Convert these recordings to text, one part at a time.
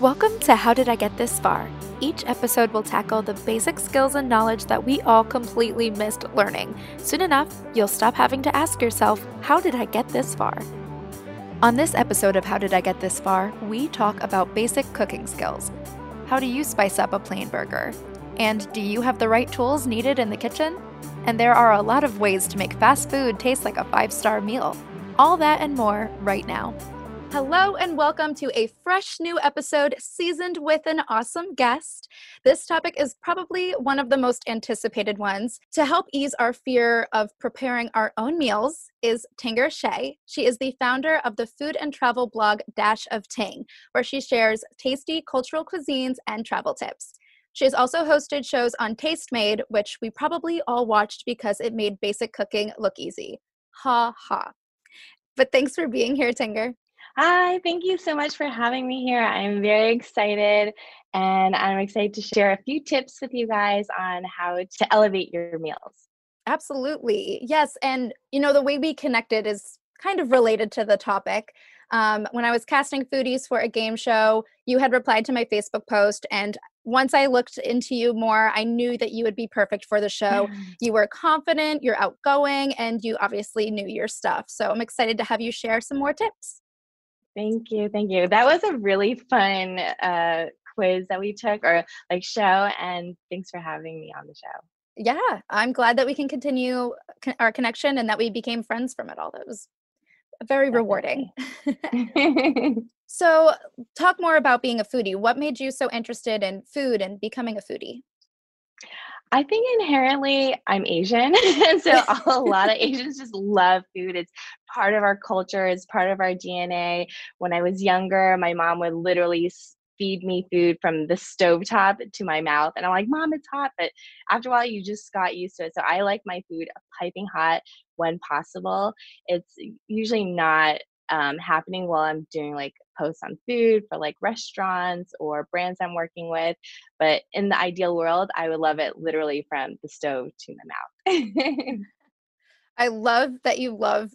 Welcome to How Did I Get This Far? Each episode will tackle the basic skills and knowledge that we all completely missed learning. Soon enough, you'll stop having to ask yourself, How did I get this far? On this episode of How Did I Get This Far, we talk about basic cooking skills. How do you spice up a plain burger? And do you have the right tools needed in the kitchen? And there are a lot of ways to make fast food taste like a five star meal. All that and more right now. Hello, and welcome to a fresh new episode seasoned with an awesome guest. This topic is probably one of the most anticipated ones. To help ease our fear of preparing our own meals is Tinger Hseih. She is the founder of the food and travel blog Dash of Ting, where she shares tasty cultural cuisines and travel tips. She has also hosted shows on Tastemade, which we probably all watched because it made basic cooking look easy. Ha ha. But thanks for being here, Tinger. Hi, thank you so much for having me here. I'm very excited and I'm excited to share a few tips with you guys on how to elevate your meals. Absolutely. Yes. And, you know, the way we connected is kind of related to the topic. Um, when I was casting foodies for a game show, you had replied to my Facebook post. And once I looked into you more, I knew that you would be perfect for the show. you were confident, you're outgoing, and you obviously knew your stuff. So I'm excited to have you share some more tips. Thank you. Thank you. That was a really fun uh, quiz that we took or like show. And thanks for having me on the show. Yeah, I'm glad that we can continue our connection and that we became friends from it all. That was very rewarding. so, talk more about being a foodie. What made you so interested in food and becoming a foodie? I think inherently I'm Asian. and so a lot of Asians just love food. It's part of our culture, it's part of our DNA. When I was younger, my mom would literally feed me food from the stovetop to my mouth. And I'm like, Mom, it's hot. But after a while, you just got used to it. So I like my food piping hot when possible. It's usually not um, happening while I'm doing like posts on food for like restaurants or brands I'm working with. But in the ideal world, I would love it literally from the stove to my mouth. I love that you love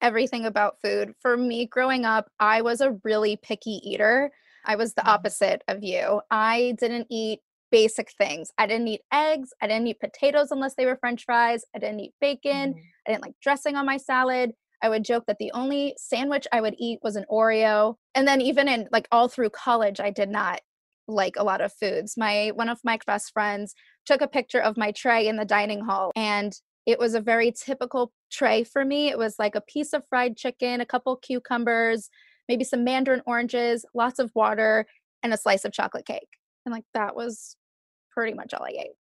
everything about food. For me, growing up, I was a really picky eater. I was the mm-hmm. opposite of you. I didn't eat basic things. I didn't eat eggs. I didn't eat potatoes unless they were french fries. I didn't eat bacon. Mm. I didn't like dressing on my salad. I would joke that the only sandwich I would eat was an Oreo. And then even in like all through college, I did not like a lot of foods. My one of my best friends took a picture of my tray in the dining hall and it was a very typical tray for me. It was like a piece of fried chicken, a couple cucumbers, maybe some mandarin oranges, lots of water, and a slice of chocolate cake. And like that was pretty much all I ate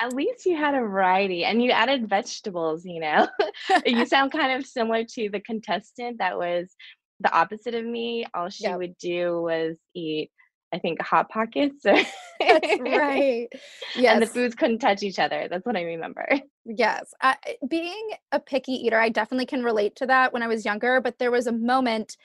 at least you had a variety and you added vegetables, you know. you sound kind of similar to the contestant that was the opposite of me. All she yep. would do was eat, I think, Hot Pockets. That's right. Yes. And the foods couldn't touch each other. That's what I remember. Yes. I, being a picky eater, I definitely can relate to that when I was younger, but there was a moment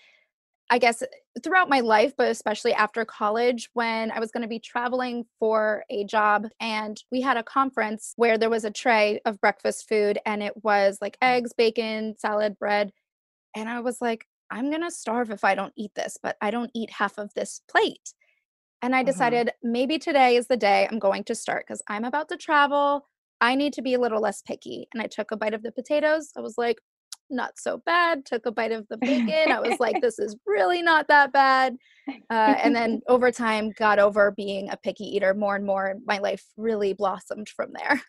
I guess throughout my life, but especially after college, when I was going to be traveling for a job, and we had a conference where there was a tray of breakfast food, and it was like mm. eggs, bacon, salad, bread. And I was like, I'm going to starve if I don't eat this, but I don't eat half of this plate. And I mm-hmm. decided uh-huh. maybe today is the day I'm going to start because I'm about to travel. I need to be a little less picky. And I took a bite of the potatoes. I was like, not so bad. Took a bite of the bacon. I was like, this is really not that bad. Uh, and then over time, got over being a picky eater more and more. My life really blossomed from there.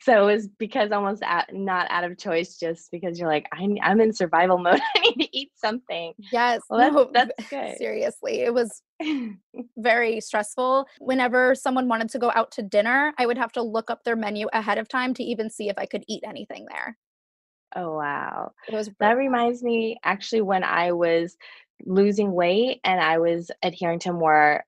So it was because almost at, not out of choice, just because you're like, I'm, I'm in survival mode. I need to eat something. Yes. Well, that's, no, that's good. Seriously, it was very stressful. Whenever someone wanted to go out to dinner, I would have to look up their menu ahead of time to even see if I could eat anything there. Oh wow. It was that reminds me actually when I was losing weight and I was adhering to more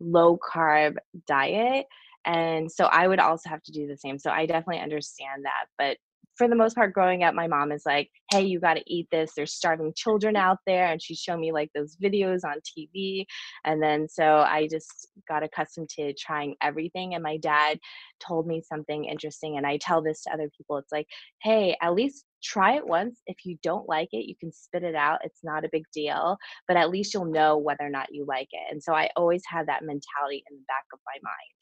low carb diet and so I would also have to do the same. So I definitely understand that, but for the most part growing up my mom is like hey you got to eat this. There's starving children out there. And she showed me like those videos on tv and then so i just got accustomed to trying everything and my dad told me something interesting and i tell this to other people. It's like hey at least try it once. If you don't like it you can spit it out. It's not a big deal but at least you'll know whether or not you like it. And so i always have that mentality in the back of my mind.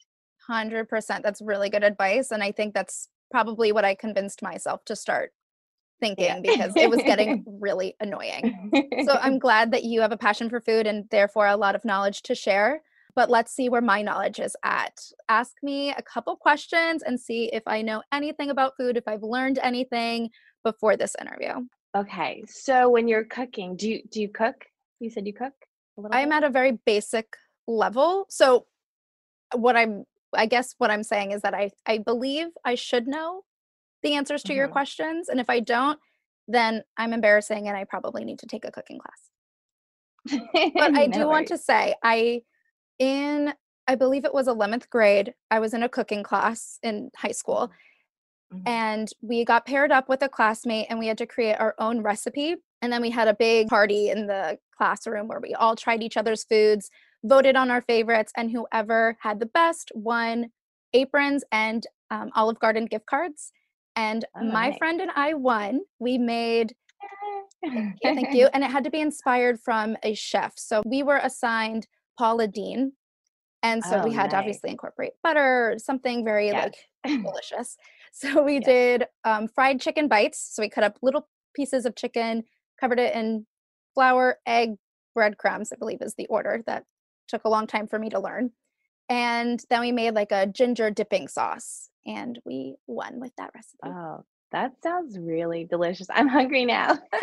100% that's really good advice and i think that's probably what I convinced myself to start thinking yeah. because it was getting really annoying. So I'm glad that you have a passion for food and therefore a lot of knowledge to share. But let's see where my knowledge is at. Ask me a couple questions and see if I know anything about food, if I've learned anything before this interview. Okay. So when you're cooking, do you do you cook? You said you cook? I'm at a very basic level. So what I'm I guess what I'm saying is that I I believe I should know the answers to mm-hmm. your questions and if I don't then I'm embarrassing and I probably need to take a cooking class. but I no do worries. want to say I in I believe it was 11th grade I was in a cooking class in high school mm-hmm. and we got paired up with a classmate and we had to create our own recipe and then we had a big party in the classroom where we all tried each other's foods voted on our favorites, and whoever had the best won aprons and um, Olive Garden gift cards. And oh, my nice. friend and I won. We made yeah, thank you. And it had to be inspired from a chef. So we were assigned Paula Deen. And so oh, we had nice. to obviously incorporate butter, something very yes. like delicious. So we yes. did um, fried chicken bites. So we cut up little pieces of chicken, covered it in flour, egg, breadcrumbs, I believe is the order that took a long time for me to learn. And then we made like a ginger dipping sauce and we won with that recipe. Oh, that sounds really delicious. I'm hungry now.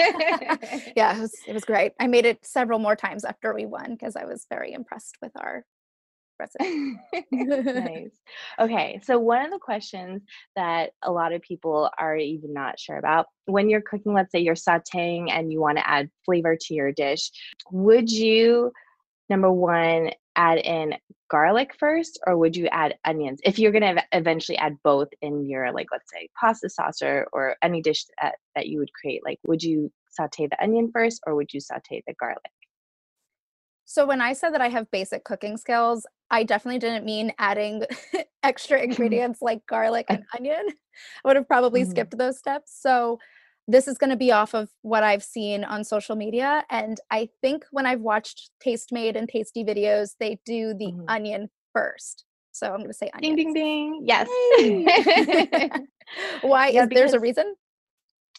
yeah, it was, it was great. I made it several more times after we won because I was very impressed with our recipe. nice. Okay, so one of the questions that a lot of people are even not sure about when you're cooking, let's say you're sauteing and you want to add flavor to your dish, would you number one, add in garlic first, or would you add onions? If you're going to eventually add both in your, like, let's say pasta sauce or, or any dish that, that you would create, like, would you saute the onion first or would you saute the garlic? So, when I said that I have basic cooking skills, I definitely didn't mean adding extra ingredients like garlic and onion. I would have probably mm-hmm. skipped those steps. So, this is going to be off of what I've seen on social media. And I think when I've watched Tastemade and Tasty videos, they do the mm-hmm. onion first. So I'm going to say onion. Ding, ding, ding. Yes. Why? Yeah, is there's a reason?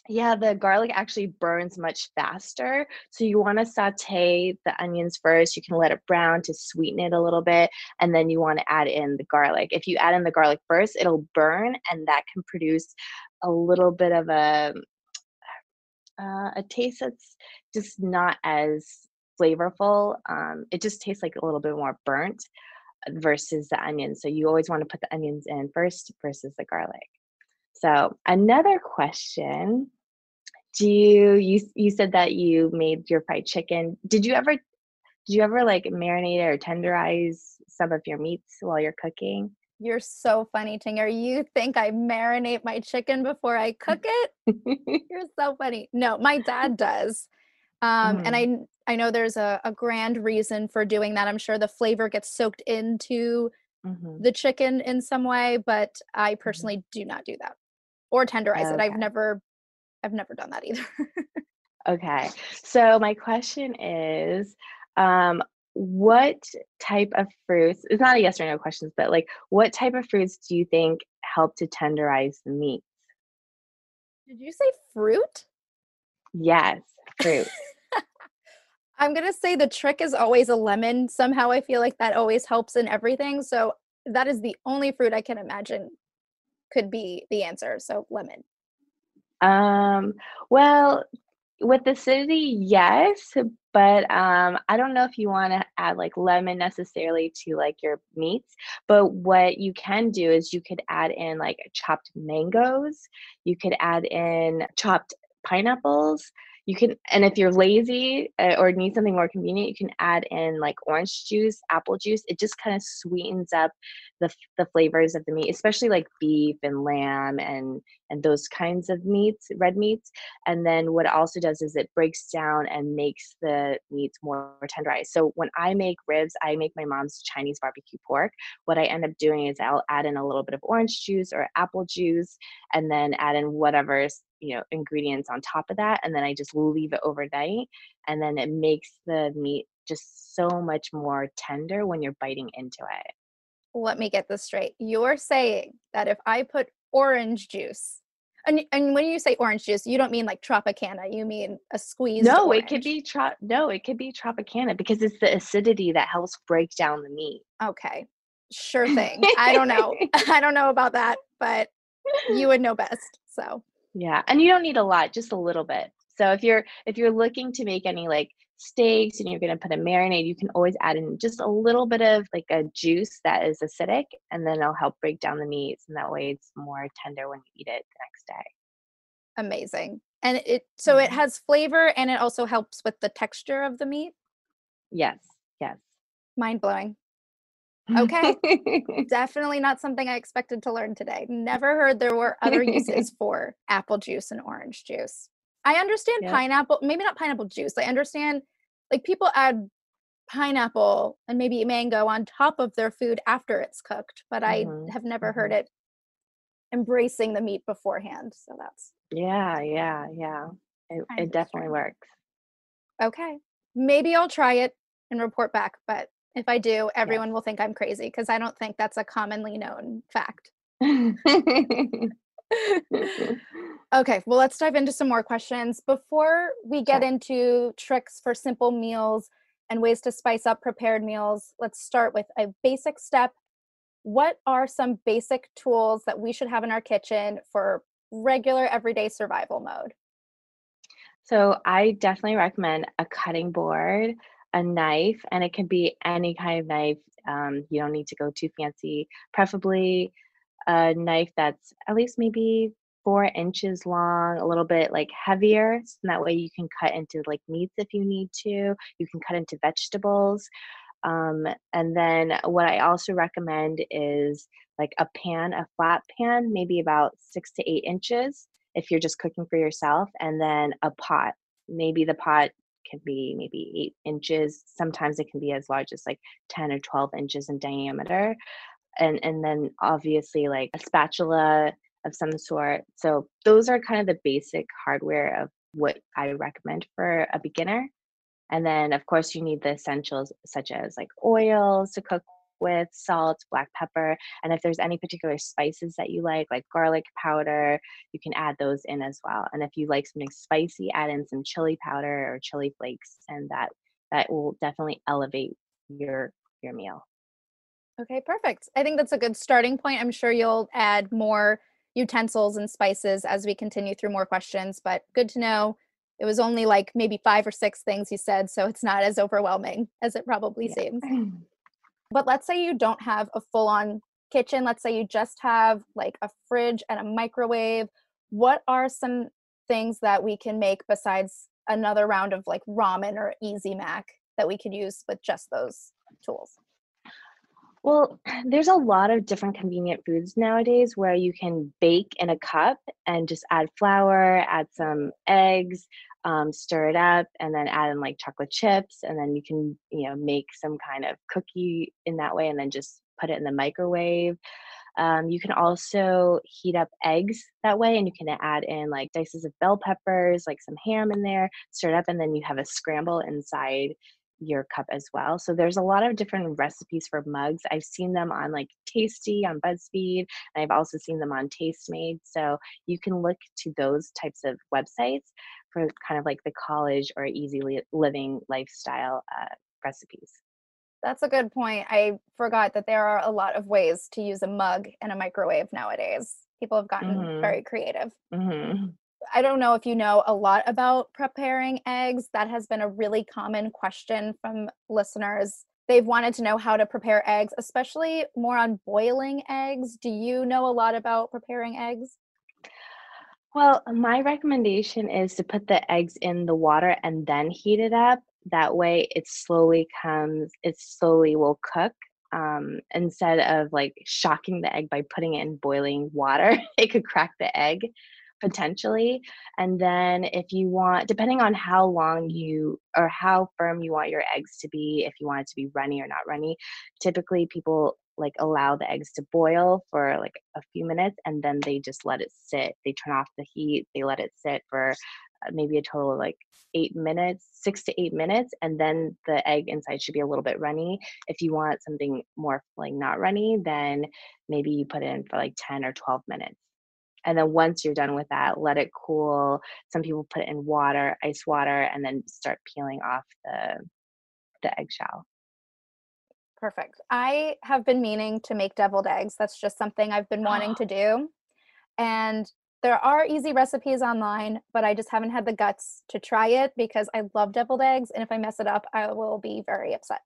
Yeah, the garlic actually burns much faster. So you want to saute the onions first. You can let it brown to sweeten it a little bit. And then you want to add in the garlic. If you add in the garlic first, it'll burn and that can produce a little bit of a uh, a taste that's just not as flavorful. Um, it just tastes like a little bit more burnt uh, versus the onions. So you always want to put the onions in first versus the garlic. So another question: Do you you you said that you made your fried chicken? Did you ever did you ever like marinate or tenderize some of your meats while you're cooking? You're so funny, Tinger. You think I marinate my chicken before I cook it? You're so funny. No, my dad does. Um, mm-hmm. And I I know there's a, a grand reason for doing that. I'm sure the flavor gets soaked into mm-hmm. the chicken in some way, but I mm-hmm. personally mm-hmm. do not do that or tenderize okay. it. I've never I've never done that either. okay. So my question is um, what type of fruits it's not a yes or no questions but like what type of fruits do you think help to tenderize the meat did you say fruit? Yes fruit. I'm gonna say the trick is always a lemon. Somehow i feel like that always helps in everything so that is the only fruit i can imagine could be the answer so lemon. Um well with acidity yes but um, I don't know if you want to add like lemon necessarily to like your meats. But what you can do is you could add in like chopped mangoes. You could add in chopped pineapples. You can and if you're lazy uh, or need something more convenient you can add in like orange juice apple juice. It just kind of sweetens up the, the flavors of the meat especially like beef and lamb and and those kinds of meats red meats. And then what it also does is it breaks down and makes the meats more tenderized. So when i make ribs i make my mom's chinese barbecue pork. What i end up doing is i'll add in a little bit of orange juice or apple juice and then add in whatever you know ingredients on top of that and then i just leave it overnight and then it makes the meat just so much more tender when you're biting into it. Let me get this straight. You're saying that if i put orange juice and, and when you say orange juice you don't mean like tropicana you mean a squeeze no orange. it could be tro- no it could be tropicana because it's the acidity that helps break down the meat. Okay. Sure thing. I don't know. I don't know about that but you would know best so yeah, and you don't need a lot, just a little bit. So if you're if you're looking to make any like steaks and you're going to put a marinade, you can always add in just a little bit of like a juice that is acidic, and then it'll help break down the meats, and that way it's more tender when you eat it the next day. Amazing. And it so it mm-hmm. has flavor and it also helps with the texture of the meat. Yes. Yes. Mind blowing. Okay. Definitely not something I expected to learn today. Never heard there were other uses for apple juice and orange juice. I understand yep. pineapple, maybe not pineapple juice. I understand like people add pineapple and maybe mango on top of their food after it's cooked, but mm-hmm. I have never mm-hmm. heard it embracing the meat beforehand. So that's Yeah, yeah, yeah. It, it definitely works. Okay. Maybe I'll try it and report back, but if I do, everyone yeah. will think I'm crazy because I don't think that's a commonly known fact. okay, well, let's dive into some more questions. Before we get sure. into tricks for simple meals and ways to spice up prepared meals, let's start with a basic step. What are some basic tools that we should have in our kitchen for regular everyday survival mode? So, I definitely recommend a cutting board a knife, and it can be any kind of knife. Um, you don't need to go too fancy. Preferably a knife that's at least maybe four inches long, a little bit like heavier. So that way you can cut into like meats if you need to. You can cut into vegetables. Um, and then what I also recommend is like a pan, a flat pan, maybe about six to eight inches if you're just cooking for yourself, and then a pot. Maybe the pot can be maybe eight inches. Sometimes it can be as large as like 10 or 12 inches in diameter. And, and then obviously like a spatula of some sort. So those are kind of the basic hardware of what I recommend for a beginner. And then of course you need the essentials such as like oils to cook with salt, black pepper, and if there's any particular spices that you like, like garlic powder, you can add those in as well. And if you like something spicy, add in some chili powder or chili flakes, and that that will definitely elevate your your meal. Okay, perfect. I think that's a good starting point. I'm sure you'll add more utensils and spices as we continue through more questions, but good to know. It was only like maybe five or six things you said, so it's not as overwhelming as it probably yeah. seems. But let's say you don't have a full on kitchen. Let's say you just have like a fridge and a microwave. What are some things that we can make besides another round of like ramen or easy mac that we could use with just those tools? Well, there's a lot of different convenient foods nowadays where you can bake in a cup and just add flour, add some eggs, um, stir it up and then add in like chocolate chips and then you can you know make some kind of cookie in that way and then just put it in the microwave um, you can also heat up eggs that way and you can add in like dices of bell peppers like some ham in there stir it up and then you have a scramble inside your cup as well. So there's a lot of different recipes for mugs. I've seen them on like Tasty on BuzzFeed, and I've also seen them on Tastemade. So you can look to those types of websites for kind of like the college or easy living lifestyle uh, recipes. That's a good point. I forgot that there are a lot of ways to use a mug and a microwave nowadays. People have gotten mm-hmm. very creative. Mm-hmm. I don't know if you know a lot about preparing eggs. That has been a really common question from listeners. They've wanted to know how to prepare eggs, especially more on boiling eggs. Do you know a lot about preparing eggs? Well, my recommendation is to put the eggs in the water and then heat it up. That way it slowly comes, it slowly will cook. Um, instead of like shocking the egg by putting it in boiling water, it could crack the egg potentially. And then if you want, depending on how long you or how firm you want your eggs to be, if you want it to be runny or not runny, typically people like allow the eggs to boil for like a few minutes and then they just let it sit. They turn off the heat, they let it sit for uh, maybe a total of like eight minutes, six to eight minutes, and then the egg inside should be a little bit runny. If you want something more like not runny, then maybe you put it in for like 10 or 12 minutes. And then once you're done with that, let it cool. Some people put it in water, ice water, and then start peeling off the the eggshell. Perfect. I have been meaning to make deviled eggs. That's just something I've been wanting to do. And there are easy recipes online, but I just haven't had the guts to try it because I love deviled eggs. And if I mess it up, I will be very upset.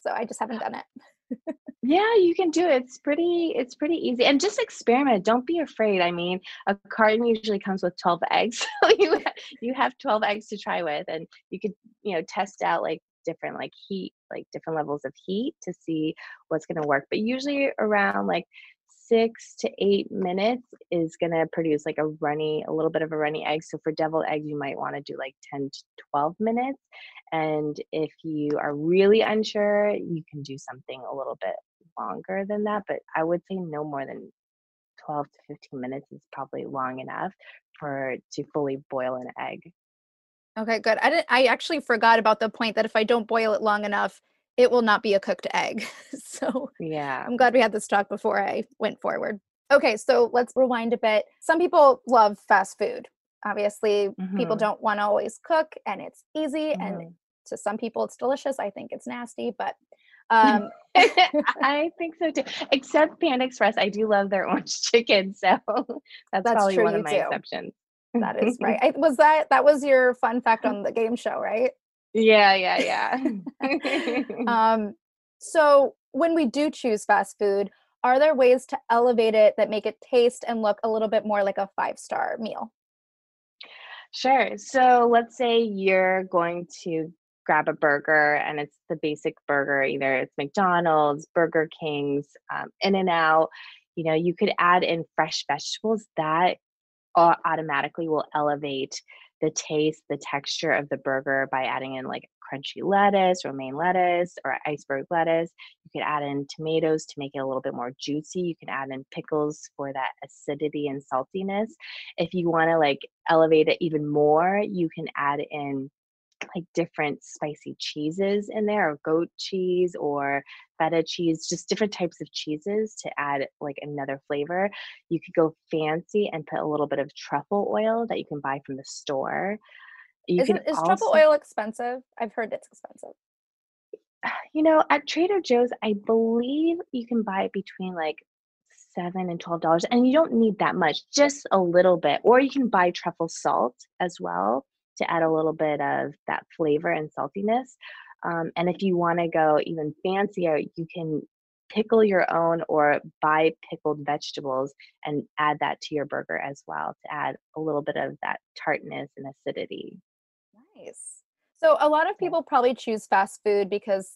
So I just haven't done it. yeah, you can do it. It's pretty it's pretty easy. And just experiment. Don't be afraid. I mean, a carton usually comes with 12 eggs. So you you have 12 eggs to try with and you could, you know, test out like different like heat, like different levels of heat to see what's going to work. But usually around like six to eight minutes is going to produce like a runny, a little bit of a runny egg. So for deviled eggs, you might want to do like 10 to 12 minutes. And if you are really unsure, you can do something a little bit longer than that. But I would say no more than 12 to 15 minutes is probably long enough for to fully boil an egg. Okay, good. I didn't I actually forgot about the point that if I don't boil it long enough, it will not be a cooked egg. so yeah. I'm glad we had this talk before I went forward. Okay, so let's rewind a bit. Some people love fast food. Obviously, mm-hmm. people don't want to always cook and it's easy mm-hmm. and to some people it's delicious. I think it's nasty, but um I think so too. Except Panda Express, I do love their orange chicken, so that's, that's probably one of my exceptions. That is right. I, was that that was your fun fact on the game show, right? Yeah, yeah, yeah. um, so when we do choose fast food, are there ways to elevate it that make it taste and look a little bit more like a five star meal? Sure. So let's say you're going to grab a burger and it's the basic burger, either it's McDonald's, Burger King's, um, In and Out. You know, you could add in fresh vegetables that automatically will elevate the taste, the texture of the burger by adding in like crunchy lettuce, romaine lettuce, or iceberg lettuce. You could add in tomatoes to make it a little bit more juicy. You can add in pickles for that acidity and saltiness. If you want to like elevate it even more, you can add in like different spicy cheeses in there or goat cheese or feta cheese just different types of cheeses to add like another flavor. You could go fancy and put a little bit of truffle oil that you can buy from the store. You Isn't, is also, truffle oil expensive? I've heard it's expensive. You know at trader joe's i believe you can buy it between like seven and twelve dollars and you don't need that much just a little bit or you can buy truffle salt as well to add a little bit of that flavor and saltiness. Um, and if you want to go even fancier, you can pickle your own or buy pickled vegetables and add that to your burger as well to add a little bit of that tartness and acidity. Nice. So, a lot of people probably choose fast food because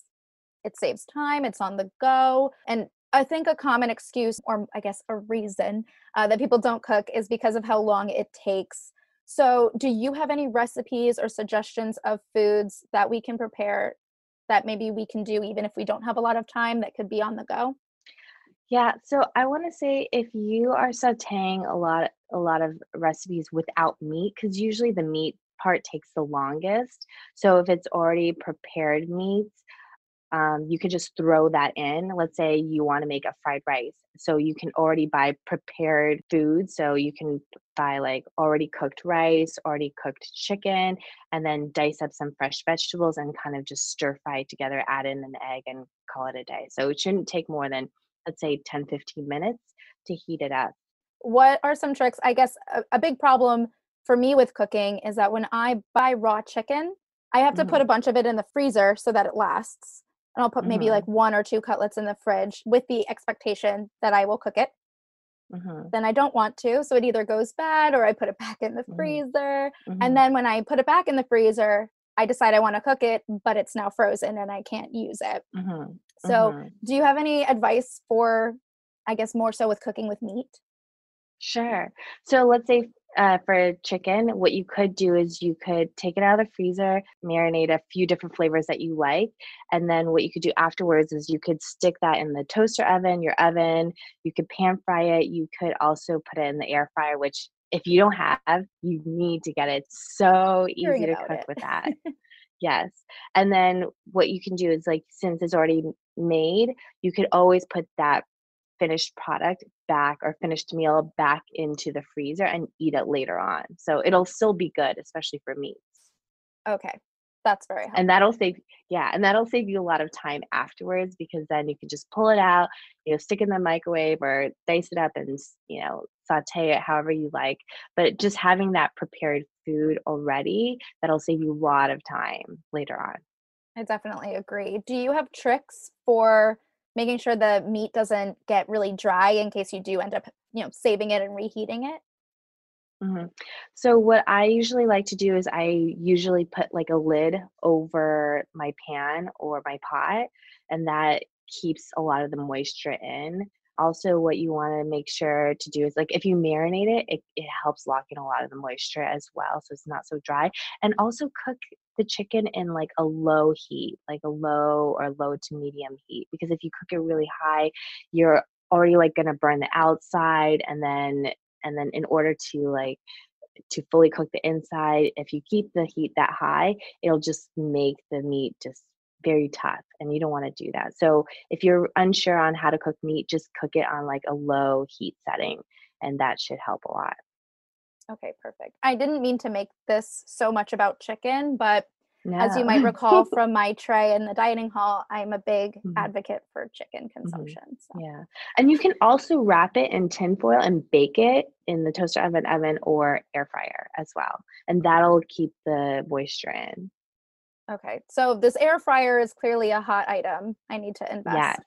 it saves time, it's on the go. And I think a common excuse, or I guess a reason uh, that people don't cook is because of how long it takes so, do you have any recipes or suggestions of foods that we can prepare that maybe we can do even if we don't have a lot of time that could be on the go? Yeah, so I want to say if you are sautéing a lot a lot of recipes without meat cuz usually the meat part takes the longest. So if it's already prepared meats, um, you can just throw that in. Let's say you want to make a fried rice. So you can already buy prepared food. So you can buy like already cooked rice, already cooked chicken, and then dice up some fresh vegetables and kind of just stir fry together, add in an egg, and call it a day. So it shouldn't take more than, let's say, 10, 15 minutes to heat it up. What are some tricks? I guess a, a big problem for me with cooking is that when I buy raw chicken, I have to mm-hmm. put a bunch of it in the freezer so that it lasts and I'll put maybe mm-hmm. like one or two cutlets in the fridge with the expectation that I will cook it. Mhm, then I don't want to. So it either goes bad or I put it back in the Mhm. freezer. And then when I put it back in the freezer, I decide I want to cook it, but it's now frozen and I can't use it. mhm, So, do you have any advice for, I guess, more so with cooking with meat? Sure. So let's say uh, for chicken, what you could do is you could take it out of the freezer, marinate a few different flavors that you like, and then what you could do afterwards is you could stick that in the toaster oven, your oven. You could pan fry it. You could also put it in the air fryer, which if you don't have, you need to get it. It's so easy to cook it. with that. Yes. And then what you can do is like since it's already made, you could always put that finished product back or finished meal back into the freezer and eat it later on. So it'll still be good, especially for meats. Okay, that's very helpful. And that'll save yeah, and that'll save you a lot of time afterwards because then you can just pull it out, you know, stick it in the microwave or dice it up and, you know, saute it however you like. But just having that prepared food already, that'll save you a lot of time later on. I definitely agree. Do you have tricks for making sure the meat doesn't get really dry in case you do end up, you know, saving it and reheating it? Mhm. So what I usually like to do is I usually put like a lid over my pan or my pot, and that keeps a lot of the moisture in. Also, what you want to make sure to do is like if you marinate it, it, it helps lock in a lot of the moisture as well, so it's not so dry. And also cook the chicken in like a low heat, like a low or low to medium heat, because if you cook it really high, you're already like gonna burn the outside and then and then in order to like to fully cook the inside if you keep the heat that high it'll just make the meat just very tough and you don't want to do that. So if you're unsure on how to cook meat just cook it on like a low heat setting and that should help a lot. Okay, perfect. I didn't mean to make this so much about chicken, but as you might recall from my tray in the dining hall, I'm a big Mhm, advocate for chicken mhm. consumption. So, yeah. And you can also wrap it in tin foil and bake it in the toaster oven oven or air fryer as well and that'll keep the moisture in okay. So, this air fryer is clearly a hot item. I need to invest. yes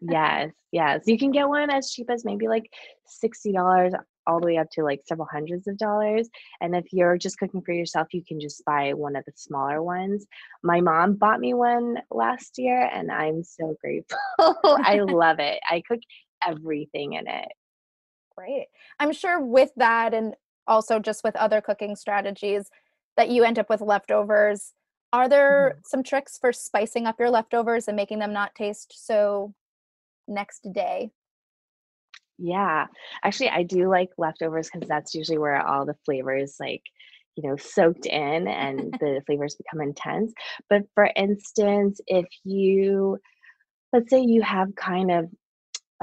Yes, yes. You can get one as cheap as maybe like $60 all the way up to like several hundreds of dollars. And if you're just cooking for yourself, you can just buy one of the smaller ones. My mom bought me one last year and I'm so grateful. I love it. I cook everything in it. Great. I'm sure with that and also just with other cooking strategies that you end up with leftovers. Are there Mhm. some tricks for spicing up your leftovers and making them not taste so next day? Yeah. Actually, I do like leftovers because that's usually where all the flavors like, you know, soaked in and the flavors become intense. But for instance, if you let's say you have kind of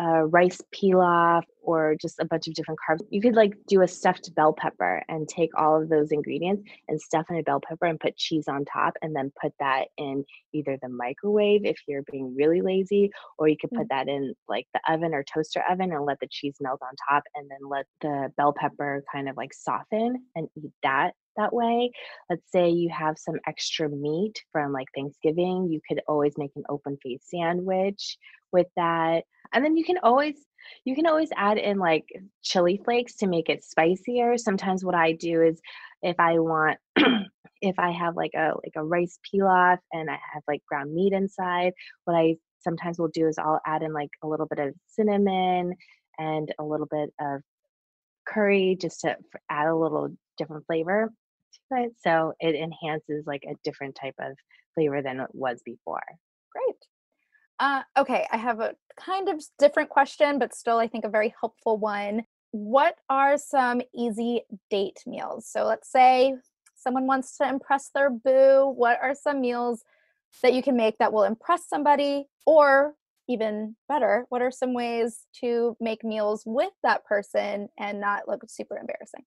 uh, rice pilaf or just a bunch of different carbs. You could like do a stuffed bell pepper and take all of those ingredients and stuff in a bell pepper and put cheese on top and then put that in either the microwave if you're being really lazy or you could put Mm. that in like the oven or toaster oven and let the cheese melt on top and then let the bell pepper kind of like soften and eat that that way. Let's say you have some extra meat from like Thanksgiving, you could always make an open face sandwich with that and then you can always you can always add in like chili flakes to make it spicier. Sometimes what I do is if I want if I have like a like a rice pilaf and I have like ground meat inside, what I sometimes will do is I'll add in like a little bit of cinnamon and a little bit of curry just to add a little different flavor it. So it enhances like a different type of flavor than it was before. Great. Uh, okay, I have a kind of different question, but still, I think a very helpful one. What are some easy date meals? So, let's say someone wants to impress their boo. What are some meals that you can make that will impress somebody? Or even better, what are some ways to make meals with that person and not look super embarrassing?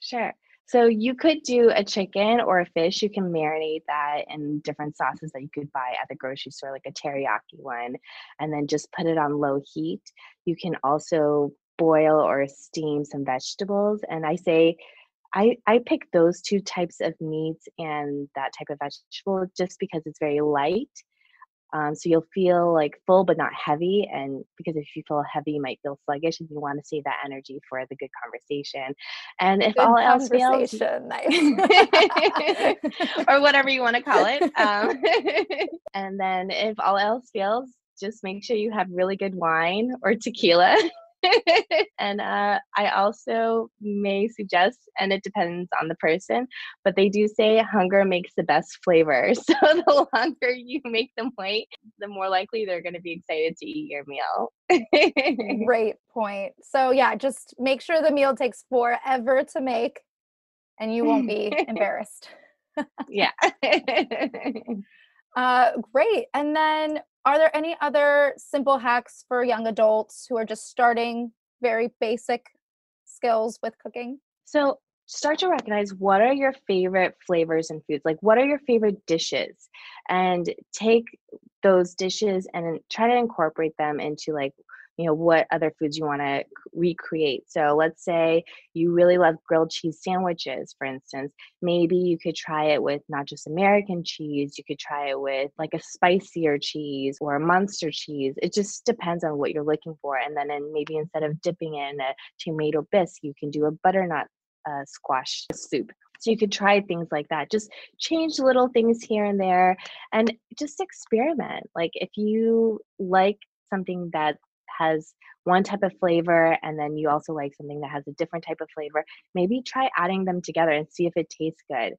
Sure. So you could do a chicken or a fish. You can marinate that in different sauces that you could buy at the grocery store, like a teriyaki one, and then just put it on low heat. You can also boil or steam some vegetables. And I say I I pick those two types of meats and that type of vegetable just because it's very light Um, so you'll feel like full but not heavy. And because if you feel heavy, you might feel sluggish and you want to save that energy for the good conversation. And if Good all else fails. Nice. or whatever you want to call it. Um, and then if all else fails, just make sure you have really good wine or tequila. and uh, I also may suggest, and it depends on the person, but they do say hunger makes the best flavor. So the longer you make them wait, the more likely they're going to be excited to eat your meal. Great point. So yeah, just make sure the meal takes forever to make and you won't be embarrassed. yeah. Uh, great. And then are there any other simple hacks for young adults who are just starting very basic skills with cooking? So start to recognize what are your favorite flavors and foods like what are your favorite dishes and take those dishes and try to incorporate them into like you know what other foods you want to recreate so let's say you really love grilled cheese sandwiches for instance maybe you could try it with not just american cheese you could try it with like a spicier cheese or a Muenster cheese it just depends on what you're looking for and then and maybe instead of dipping in a tomato bisque you can do a butternut uh, squash soup so you could try things like that. Just change little things here and there and just experiment. Like if you like something that has one type of flavor and then you also like something that has a different type of flavor, maybe try adding them together and see if it tastes good.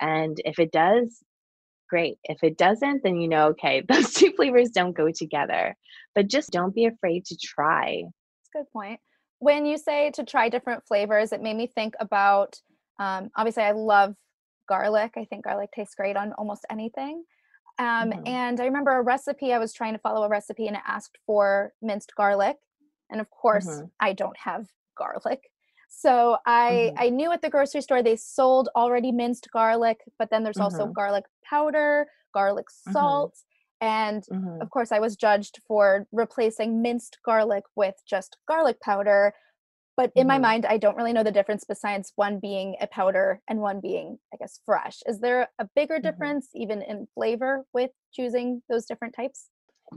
And if it does, great. If it doesn't, then you know, okay, those two flavors don't go together. But just don't be afraid to try. That's a good point. When you say to try different flavors, it made me think about um, obviously, I love garlic. I think garlic tastes great on almost anything. Um, mm-hmm. And I remember a recipe, I was trying to follow a recipe and it asked for minced garlic. And of course, mm-hmm. I don't have garlic. So I mm-hmm. I knew at the grocery store they sold already minced garlic, but then there's also mm-hmm. garlic powder, garlic mm-hmm. salt, and of course I was judged for replacing minced garlic with just garlic powder, but in mm-hmm. my mind i don't really know the difference besides one being a powder and one being i guess fresh is there a bigger mm-hmm. difference mm-hmm. even in flavor with choosing those different types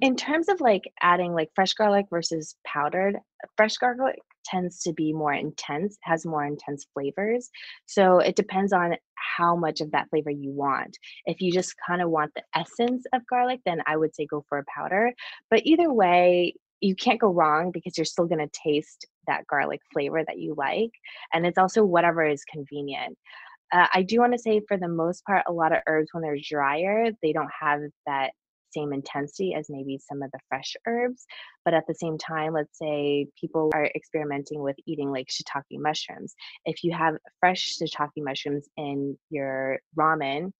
in terms of like adding like fresh garlic versus powdered fresh garlic tends to be more intense has more intense flavors so it depends on how much of that flavor you want if you just kind of want the essence of garlic then i would say go for a powder but either way you can't go wrong because you're still going to taste that garlic flavor that you like and it's also whatever is convenient. Uh, i do want to say for the most part a lot of herbs when they're drier they don't have that same intensity as maybe some of the fresh herbs but at the same time let's say people are experimenting with eating like shiitake mushrooms. If you have fresh shiitake mushrooms in your ramen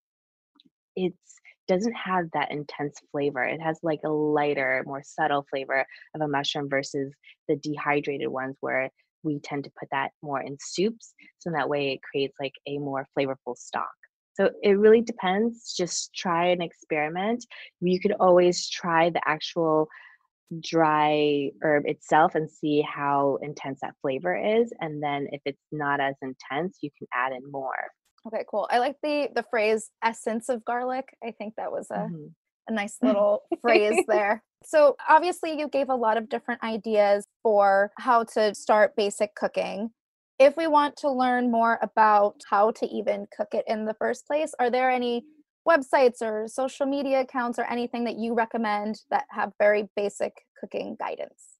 it's doesn't have that intense flavor. It has like a lighter, more subtle flavor of a mushroom versus the dehydrated ones where we tend to put that more in soups. So that way it creates like a more flavorful stock. So it really depends. Just try and experiment. You could always try the actual dry herb itself and see how intense that flavor is. And then if it's not as intense, you can add in more. Okay, cool. I like the the phrase essence of garlic. I think that was a mm-hmm. a nice little phrase there. So, obviously you gave a lot of different ideas for how to start basic cooking. If we want to learn more about how to even cook it in the first place, are there any websites or social media accounts or anything that you recommend that have very basic cooking guidance?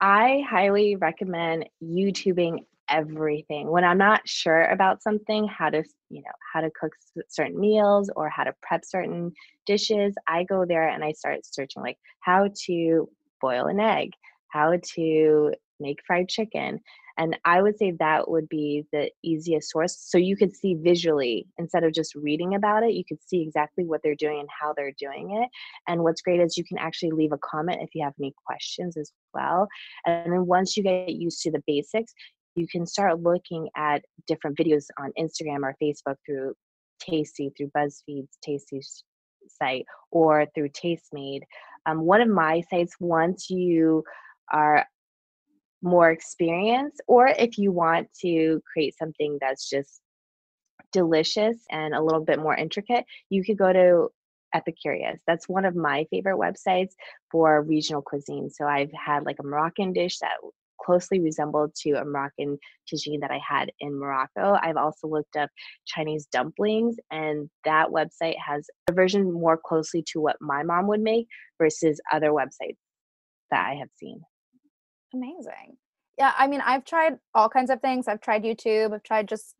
I highly recommend YouTubing everything. When i'm not sure about something how to you know how to cook certain meals or how to prep certain dishes i go there and i start searching like how to boil an egg how to make fried chicken and i would say that would be the easiest source so you could see visually instead of just reading about it you could see exactly what they're doing and how they're doing it and what's great is you can actually leave a comment if you have any questions as well and then once you get used to the basics you can start looking at different videos on Instagram or Facebook through Tasty, through BuzzFeed's Tasty site, or through Tastemade. Um, one of my sites, once you are more experienced, or if you want to create something that's just delicious and a little bit more intricate, you could go to Epicurious. That's one of my favorite websites for regional cuisine. So I've had like a Moroccan dish that closely resembled to a Moroccan tagine that I had in Morocco. I've also looked up Chinese dumplings, and that website has a version more closely to what my mom would make versus other websites that I have seen. Amazing. Yeah, I mean, I've tried all kinds of things. I've tried YouTube, I've tried just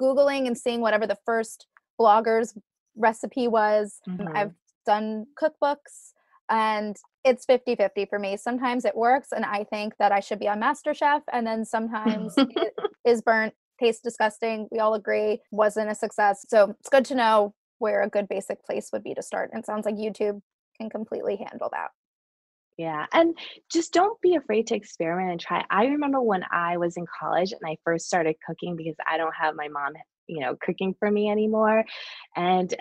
Googling and seeing whatever the first blogger's recipe was. Mm-hmm. I've done cookbooks and it's 50 50 for me. Sometimes it works and I think that I should be on MasterChef, and then sometimes it is burnt, tastes disgusting. We all agree wasn't a success. So it's good to know where a good basic place would be to start. And it sounds like YouTube can completely handle that. Yeah. And just don't be afraid to experiment and try. I remember when I was in college and I first started cooking because I don't have my mom, you know, cooking for me anymore. And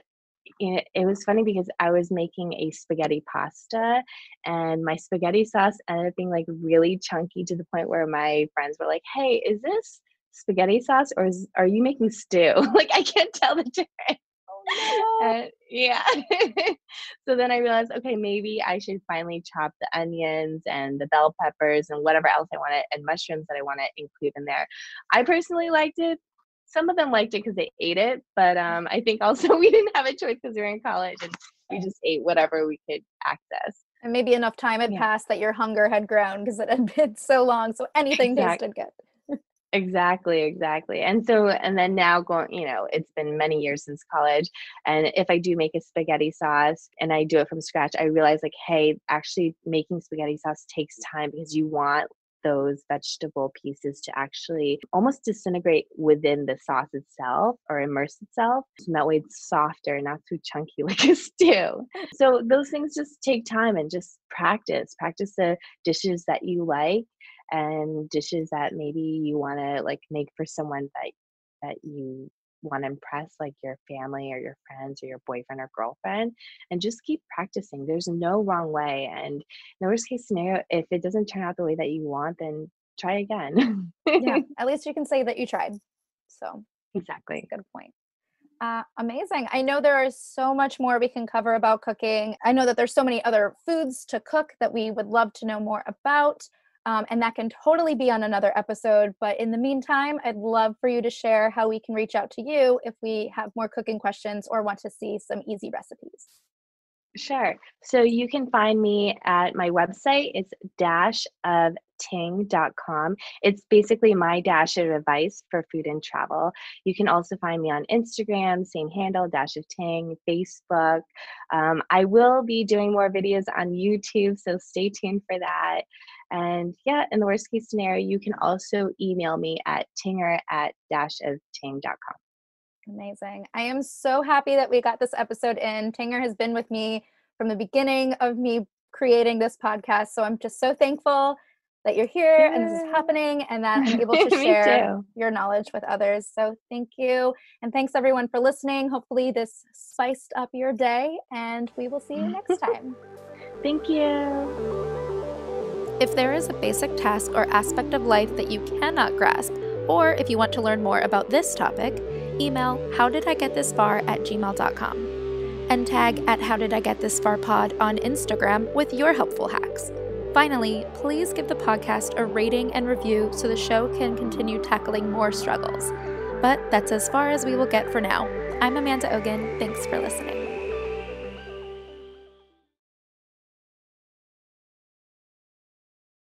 it, it was funny because I was making a spaghetti pasta and my spaghetti sauce ended up being like really chunky to the point where my friends were like, Hey, is this spaghetti sauce or is, are you making stew? like I can't tell the difference. Uh, yeah. so then I realized, okay, maybe I should finally chop the onions and the bell peppers and whatever else I wanted and mushrooms that I want to include in there. I personally liked it. Some of them liked it because they ate it, but um, I think also we didn't have a choice because we were in college and we just ate whatever we could access. And maybe enough time had yeah. passed that your hunger had grown because it had been so long. So anything exactly. tasted good. Exactly, exactly. And so, and then now going, you know, it's been many years since college. And if I do make a spaghetti sauce and I do it from scratch, I realize like, hey, actually making spaghetti sauce takes time because you want those vegetable pieces to actually almost disintegrate within the sauce itself or immerse itself. And that way it's softer, not too chunky like a stew. So those things just take time and just practice. Practice the dishes that you like and dishes that maybe you want to like make for someone that that you want to impress like your family or your friends or your boyfriend or girlfriend and just keep practicing there's no wrong way and in the worst case scenario if it doesn't turn out the way that you want then try again yeah at least you can say that you tried so exactly good point uh, amazing. I know there is so much more we can cover about cooking. I know that there's so many other foods to cook that we would love to know more about. Um, and that can totally be on another episode. But in the meantime, I'd love for you to share how we can reach out to you if we have more cooking questions or want to see some easy recipes. Sure. So you can find me at my website. It's dash of ting.com. It's basically my dash of advice for food and travel. You can also find me on Instagram, same handle, dash of ting, Facebook. Um, I will be doing more videos on YouTube, so stay tuned for that. And yeah, in the worst case scenario, you can also email me at tinger at dashofting.com. Amazing. I am so happy that we got this episode in. Tinger has been with me from the beginning of me creating this podcast. So I'm just so thankful that you're here Yay. and this is happening and that I'm able to share your knowledge with others. So thank you. And thanks everyone for listening. Hopefully, this spiced up your day, and we will see you next time. thank you. If there is a basic task or aspect of life that you cannot grasp, or if you want to learn more about this topic, email howdidigetthisfar at gmail.com and tag at howdidigetthisfarpod on Instagram with your helpful hacks. Finally, please give the podcast a rating and review so the show can continue tackling more struggles. But that's as far as we will get for now. I'm Amanda Ogen. Thanks for listening.